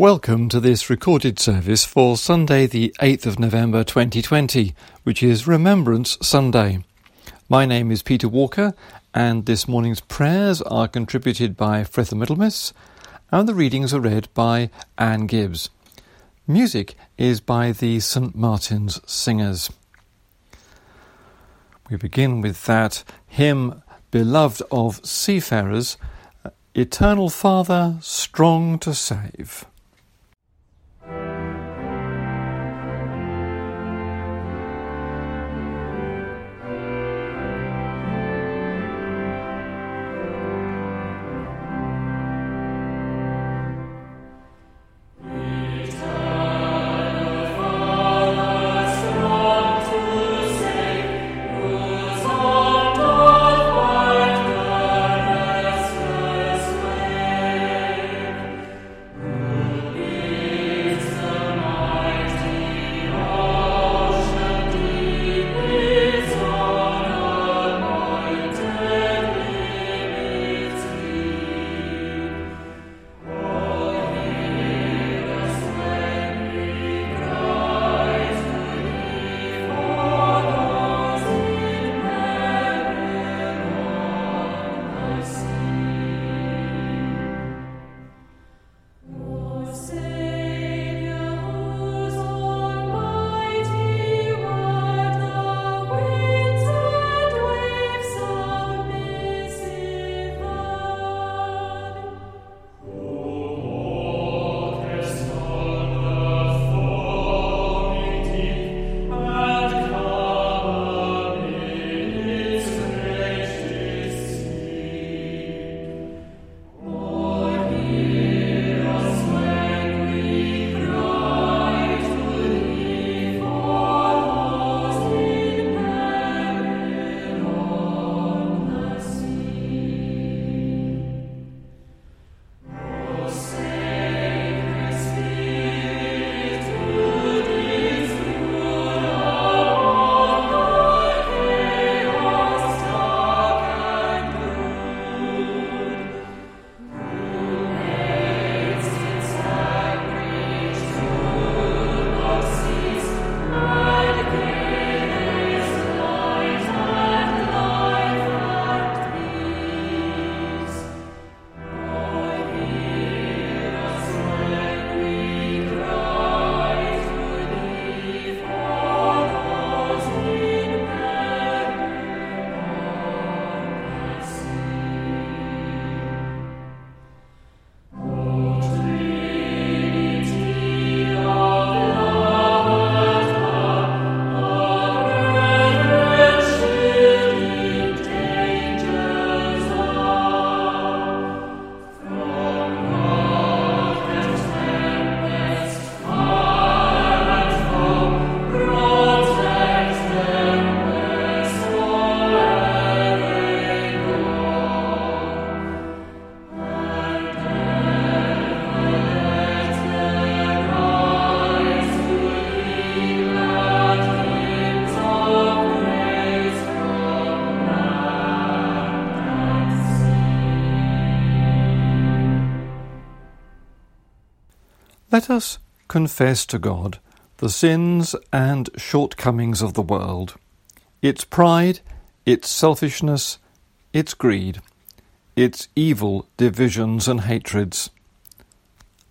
Welcome to this recorded service for Sunday, the 8th of November 2020, which is Remembrance Sunday. My name is Peter Walker, and this morning's prayers are contributed by Fretha Middlemiss, and the readings are read by Anne Gibbs. Music is by the St. Martin's Singers. We begin with that hymn, Beloved of Seafarers, Eternal Father, Strong to Save. Let us confess to God the sins and shortcomings of the world, its pride, its selfishness, its greed, its evil divisions and hatreds.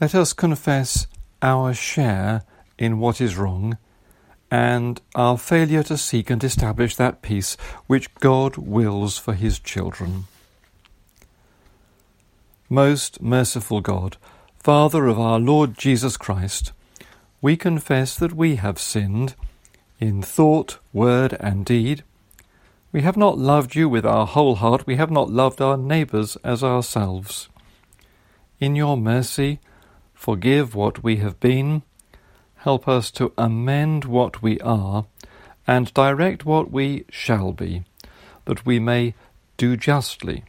Let us confess our share in what is wrong and our failure to seek and establish that peace which God wills for His children. Most merciful God, Father of our Lord Jesus Christ, we confess that we have sinned in thought, word, and deed. We have not loved you with our whole heart, we have not loved our neighbours as ourselves. In your mercy, forgive what we have been, help us to amend what we are, and direct what we shall be, that we may do justly,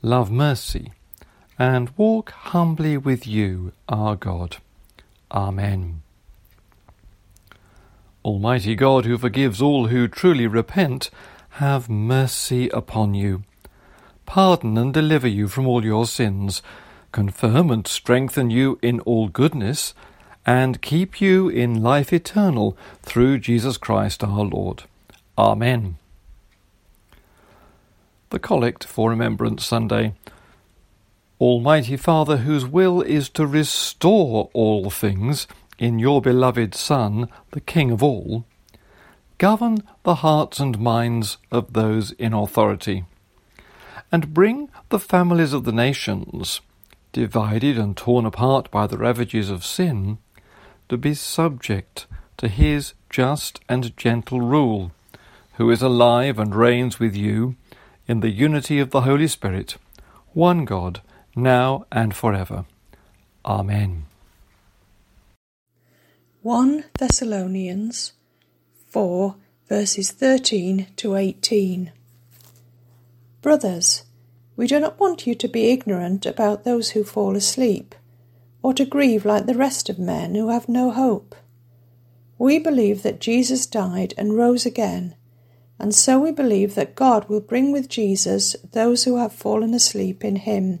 love mercy, and walk humbly with you, our God. Amen. Almighty God, who forgives all who truly repent, have mercy upon you. Pardon and deliver you from all your sins, confirm and strengthen you in all goodness, and keep you in life eternal through Jesus Christ our Lord. Amen. The Collect for Remembrance Sunday. Almighty Father, whose will is to restore all things in your beloved Son, the King of all, govern the hearts and minds of those in authority, and bring the families of the nations, divided and torn apart by the ravages of sin, to be subject to his just and gentle rule, who is alive and reigns with you in the unity of the Holy Spirit, one God, now and forever. Amen. 1 Thessalonians 4 verses 13 to 18. Brothers, we do not want you to be ignorant about those who fall asleep, or to grieve like the rest of men who have no hope. We believe that Jesus died and rose again, and so we believe that God will bring with Jesus those who have fallen asleep in him.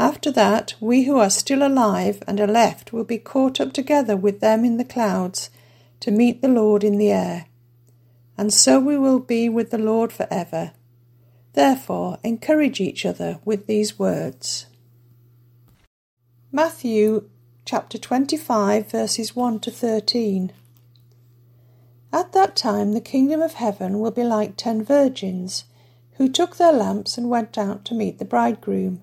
After that, we who are still alive and are left will be caught up together with them in the clouds to meet the Lord in the air. And so we will be with the Lord for ever. Therefore, encourage each other with these words. Matthew chapter 25, verses 1 to 13. At that time, the kingdom of heaven will be like ten virgins who took their lamps and went out to meet the bridegroom.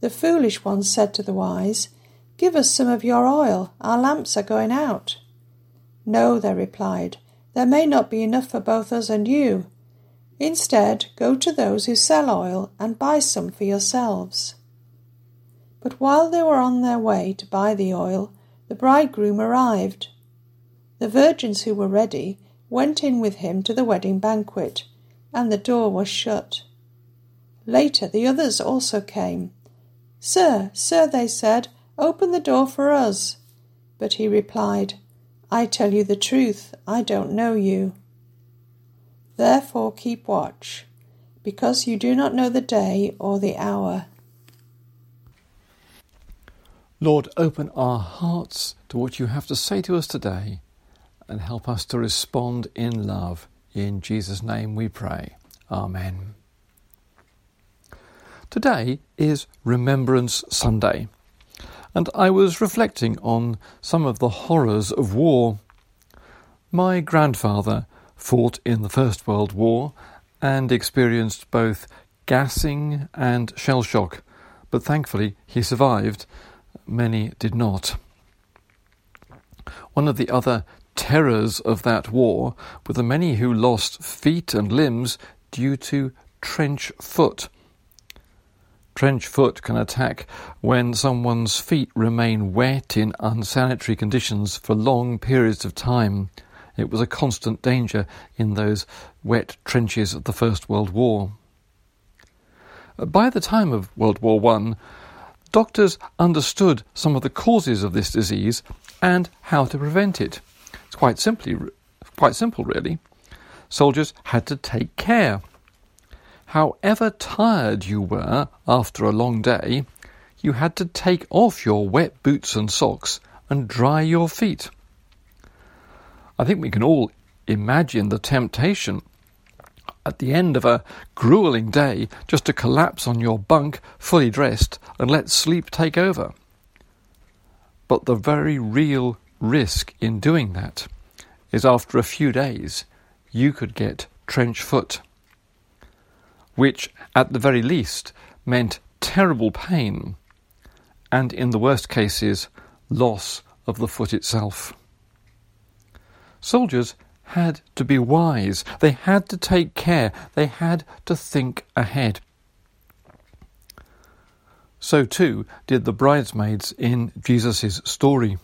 The foolish ones said to the wise, Give us some of your oil, our lamps are going out. No, they replied, there may not be enough for both us and you. Instead, go to those who sell oil and buy some for yourselves. But while they were on their way to buy the oil, the bridegroom arrived. The virgins who were ready went in with him to the wedding banquet, and the door was shut. Later the others also came Sir, sir, they said, open the door for us. But he replied, I tell you the truth, I don't know you. Therefore keep watch, because you do not know the day or the hour. Lord, open our hearts to what you have to say to us today and help us to respond in love. In Jesus' name we pray. Amen. Today is Remembrance Sunday, and I was reflecting on some of the horrors of war. My grandfather fought in the First World War and experienced both gassing and shell shock, but thankfully he survived. Many did not. One of the other terrors of that war were the many who lost feet and limbs due to trench foot Trench foot can attack when someone's feet remain wet in unsanitary conditions for long periods of time. It was a constant danger in those wet trenches of the First World War. By the time of World War I, doctors understood some of the causes of this disease and how to prevent it. It's quite simply quite simple really. Soldiers had to take care However tired you were after a long day, you had to take off your wet boots and socks and dry your feet. I think we can all imagine the temptation at the end of a grueling day just to collapse on your bunk fully dressed and let sleep take over. But the very real risk in doing that is after a few days you could get trench foot, which at the very least meant terrible pain and, in the worst cases, loss of the foot itself. Soldiers had to be wise, they had to take care, they had to think ahead. So too did the bridesmaids in Jesus' story.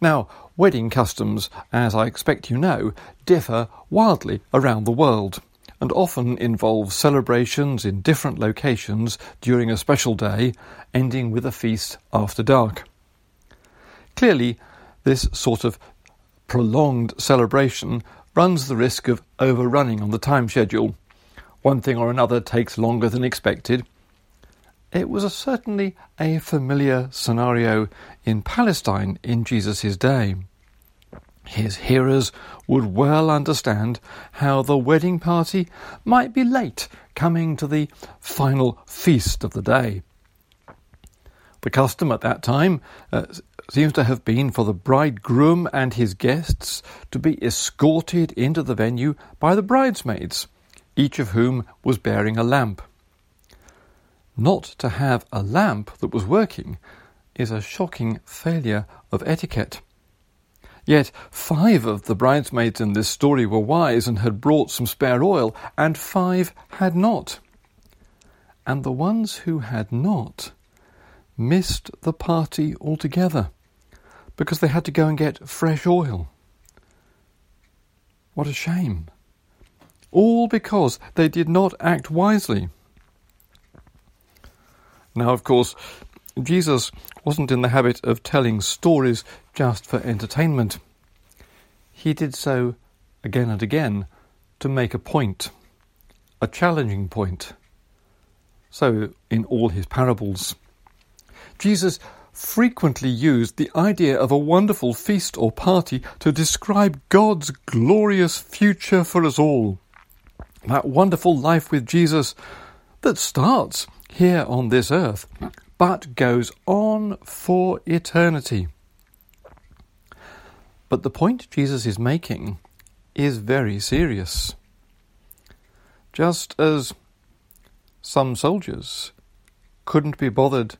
Now, wedding customs, as I expect you know, differ wildly around the world and often involve celebrations in different locations during a special day, ending with a feast after dark. Clearly, this sort of prolonged celebration runs the risk of overrunning on the time schedule. One thing or another takes longer than expected, it was a certainly a familiar scenario in Palestine in Jesus' day. His hearers would well understand how the wedding party might be late coming to the final feast of the day. The custom at that time uh, seems to have been for the bridegroom and his guests to be escorted into the venue by the bridesmaids, each of whom was bearing a lamp. Not to have a lamp that was working is a shocking failure of etiquette. Yet five of the bridesmaids in this story were wise and had brought some spare oil, and five had not. And the ones who had not missed the party altogether because they had to go and get fresh oil. What a shame. All because they did not act wisely. Now, of course, Jesus wasn't in the habit of telling stories just for entertainment. He did so again and again to make a point, a challenging point. So, in all his parables, Jesus frequently used the idea of a wonderful feast or party to describe God's glorious future for us all. That wonderful life with Jesus that starts here on this earth, but goes on for eternity. But the point Jesus is making is very serious. Just as some soldiers couldn't be bothered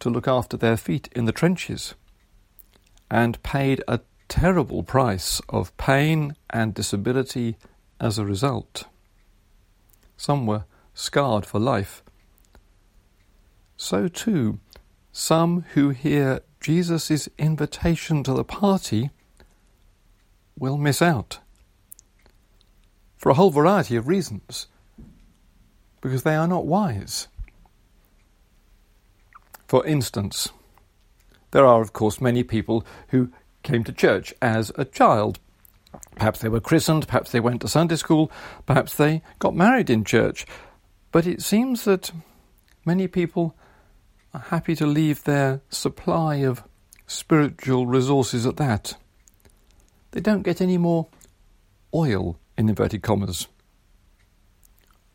to look after their feet in the trenches and paid a terrible price of pain and disability as a result. Some were scarred for life so too some who hear Jesus' invitation to the party will miss out. For a whole variety of reasons. Because they are not wise. For instance, there are, of course, many people who came to church as a child. Perhaps they were christened, perhaps they went to Sunday school, perhaps they got married in church. But it seems that many people are happy to leave their supply of spiritual resources at that. They don't get any more oil, in inverted commas.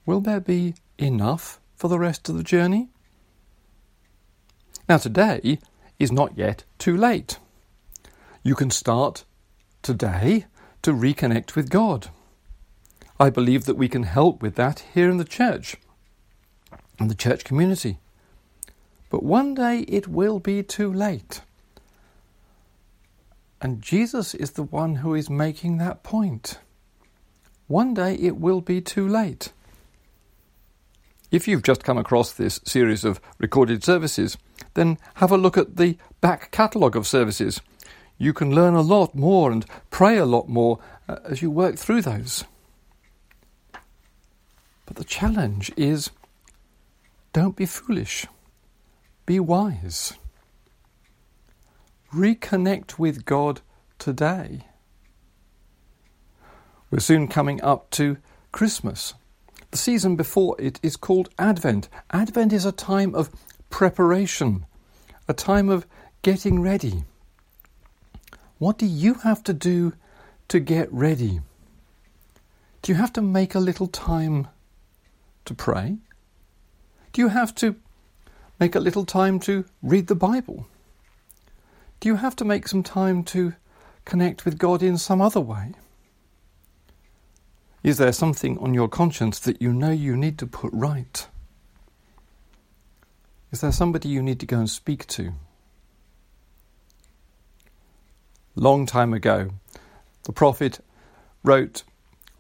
Will there be enough for the rest of the journey? Now, today is not yet too late. You can start today to reconnect with God. I believe that we can help with that here in the church, and the church community. But one day it will be too late. And Jesus is the one who is making that point. One day it will be too late. If you've just come across this series of recorded services, then have a look at the back catalogue of services. You can learn a lot more and pray a lot more uh, as you work through those. But the challenge is don't be foolish. Be wise. Reconnect with God today. We're soon coming up to Christmas. The season before it is called Advent. Advent is a time of preparation, a time of getting ready. What do you have to do to get ready? Do you have to make a little time to pray? Do you have to make a little time to read the Bible? Do you have to make some time to connect with God in some other way? Is there something on your conscience that you know you need to put right? Is there somebody you need to go and speak to? Long time ago, the prophet wrote,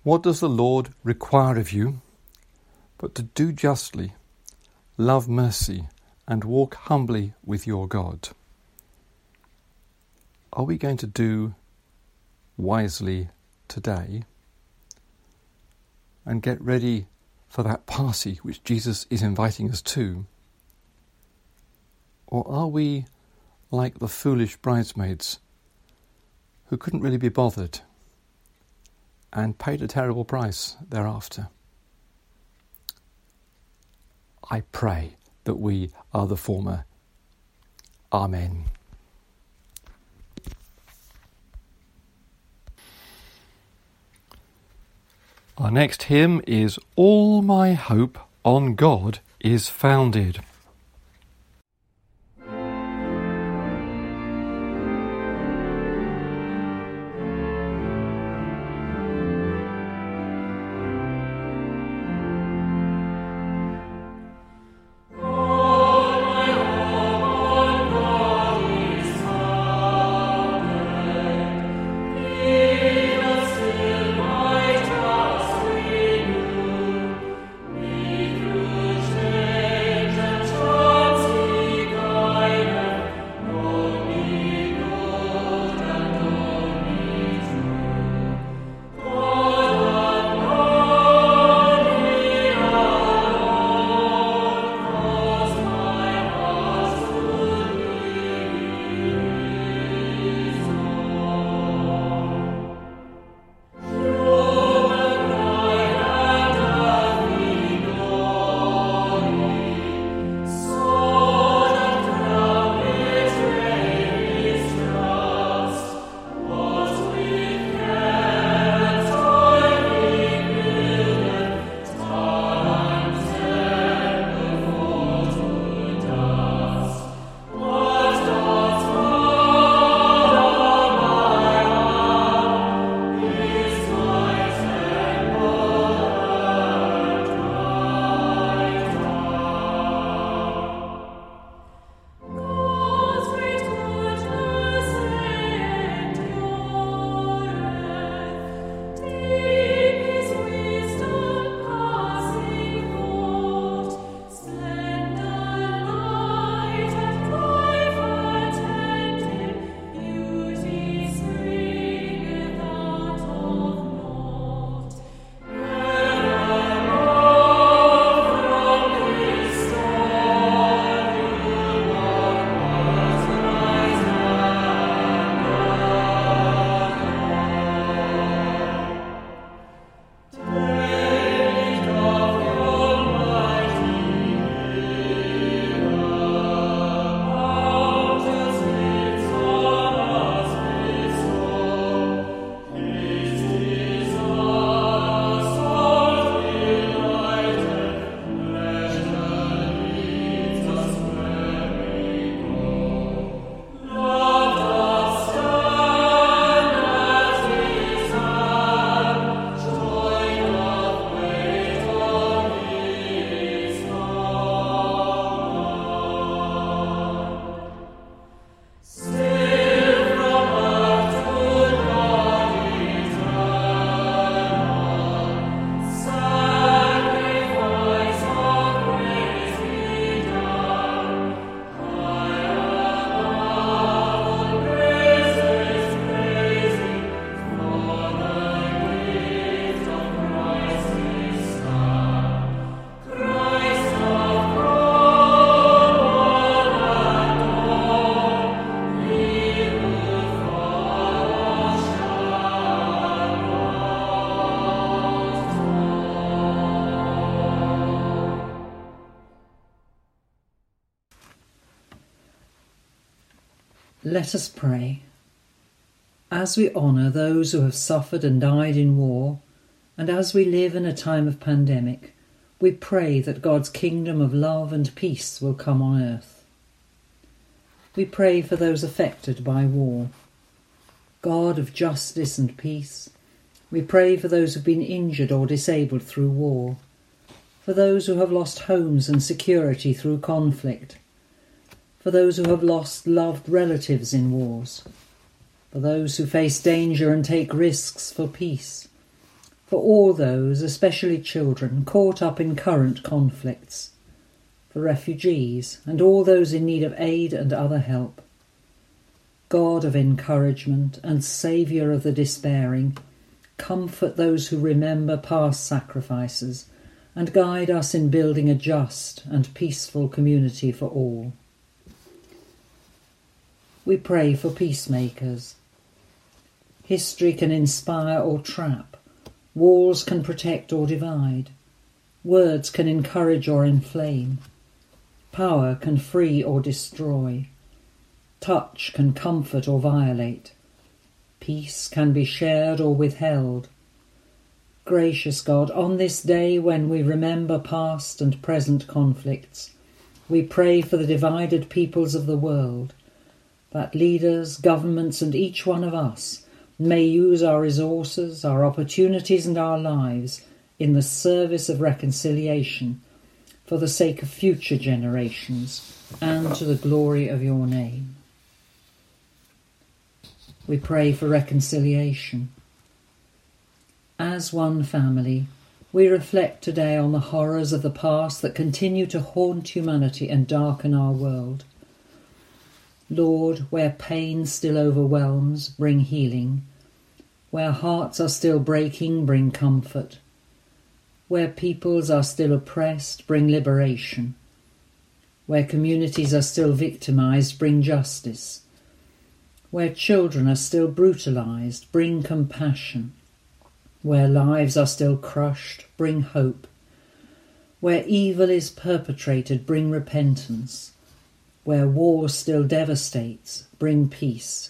What does the Lord require of you? But to do justly, love mercy, and walk humbly with your God. Are we going to do wisely today and get ready for that party which Jesus is inviting us to? Or are we like the foolish bridesmaids who couldn't really be bothered and paid a terrible price thereafter? I pray that we are the former. Amen. Our next hymn is All My Hope on God is Founded. Let us pray. As we honour those who have suffered and died in war, and as we live in a time of pandemic, we pray that God's kingdom of love and peace will come on earth. we pray for those affected by war. God of justice and peace, we pray for those who have been injured or disabled through war, for those who have lost homes and security through conflict, for those who have lost loved relatives in wars, for those who face danger and take risks for peace, for all those, especially children, caught up in current conflicts for refugees and all those in need of aid and other help. God of encouragement and Saviour of the despairing, comfort those who remember past sacrifices and guide us in building a just and peaceful community for all. We pray for peacemakers. History can inspire or trap, walls can protect or divide, words can encourage or inflame. Power can free or destroy. Touch can comfort or violate. Peace can be shared or withheld. Gracious God, on this day when we remember past and present conflicts, we pray for the divided peoples of the world, that leaders, governments, and each one of us may use our resources, our opportunities, and our lives in the service of reconciliation for the sake of future generations and to the glory of your name. We pray for reconciliation. As one family, we reflect today on the horrors of the past that continue to haunt humanity and darken our world. Lord, where pain still overwhelms, bring healing. Where hearts are still breaking, bring comfort. Where peoples are still oppressed, bring liberation. Where communities are still victimized, bring justice. Where children are still brutalized, bring compassion. Where lives are still crushed, bring hope. Where evil is perpetrated, bring repentance. Where war still devastates, bring peace.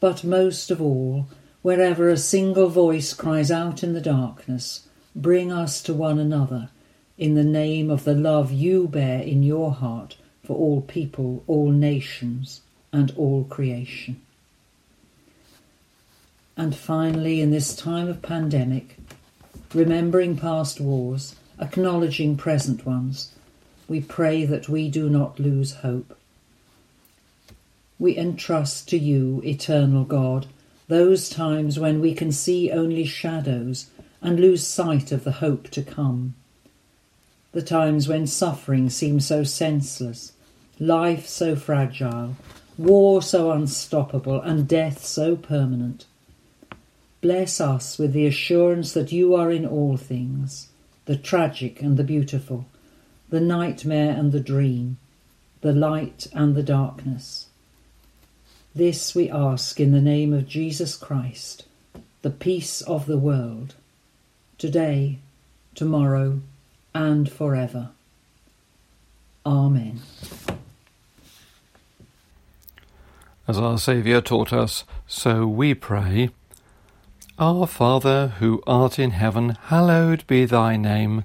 But most of all, wherever a single voice cries out in the darkness, bring us to one another in the name of the love you bear in your heart for all people, all nations, and all creation. And finally, in this time of pandemic, remembering past wars, acknowledging present ones, we pray that we do not lose hope. We entrust to you, eternal God, those times when we can see only shadows and lose sight of the hope to come. The times when suffering seems so senseless, life so fragile, war so unstoppable, and death so permanent. Bless us with the assurance that you are in all things, the tragic and the beautiful, the nightmare and the dream, the light and the darkness. This we ask in the name of Jesus Christ, the peace of the world today, tomorrow, and forever. Amen. As our Saviour taught us, so we pray. Our Father, who art in heaven, hallowed be thy name.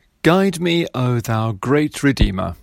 Guide Me, O Thou Great Redeemer.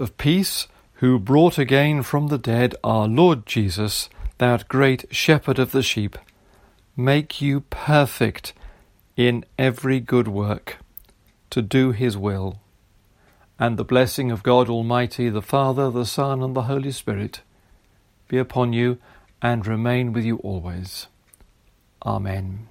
Of peace, who brought again from the dead our Lord Jesus, that great shepherd of the sheep, make you perfect in every good work to do his will. And the blessing of God Almighty, the Father, the Son, and the Holy Spirit be upon you and remain with you always. Amen.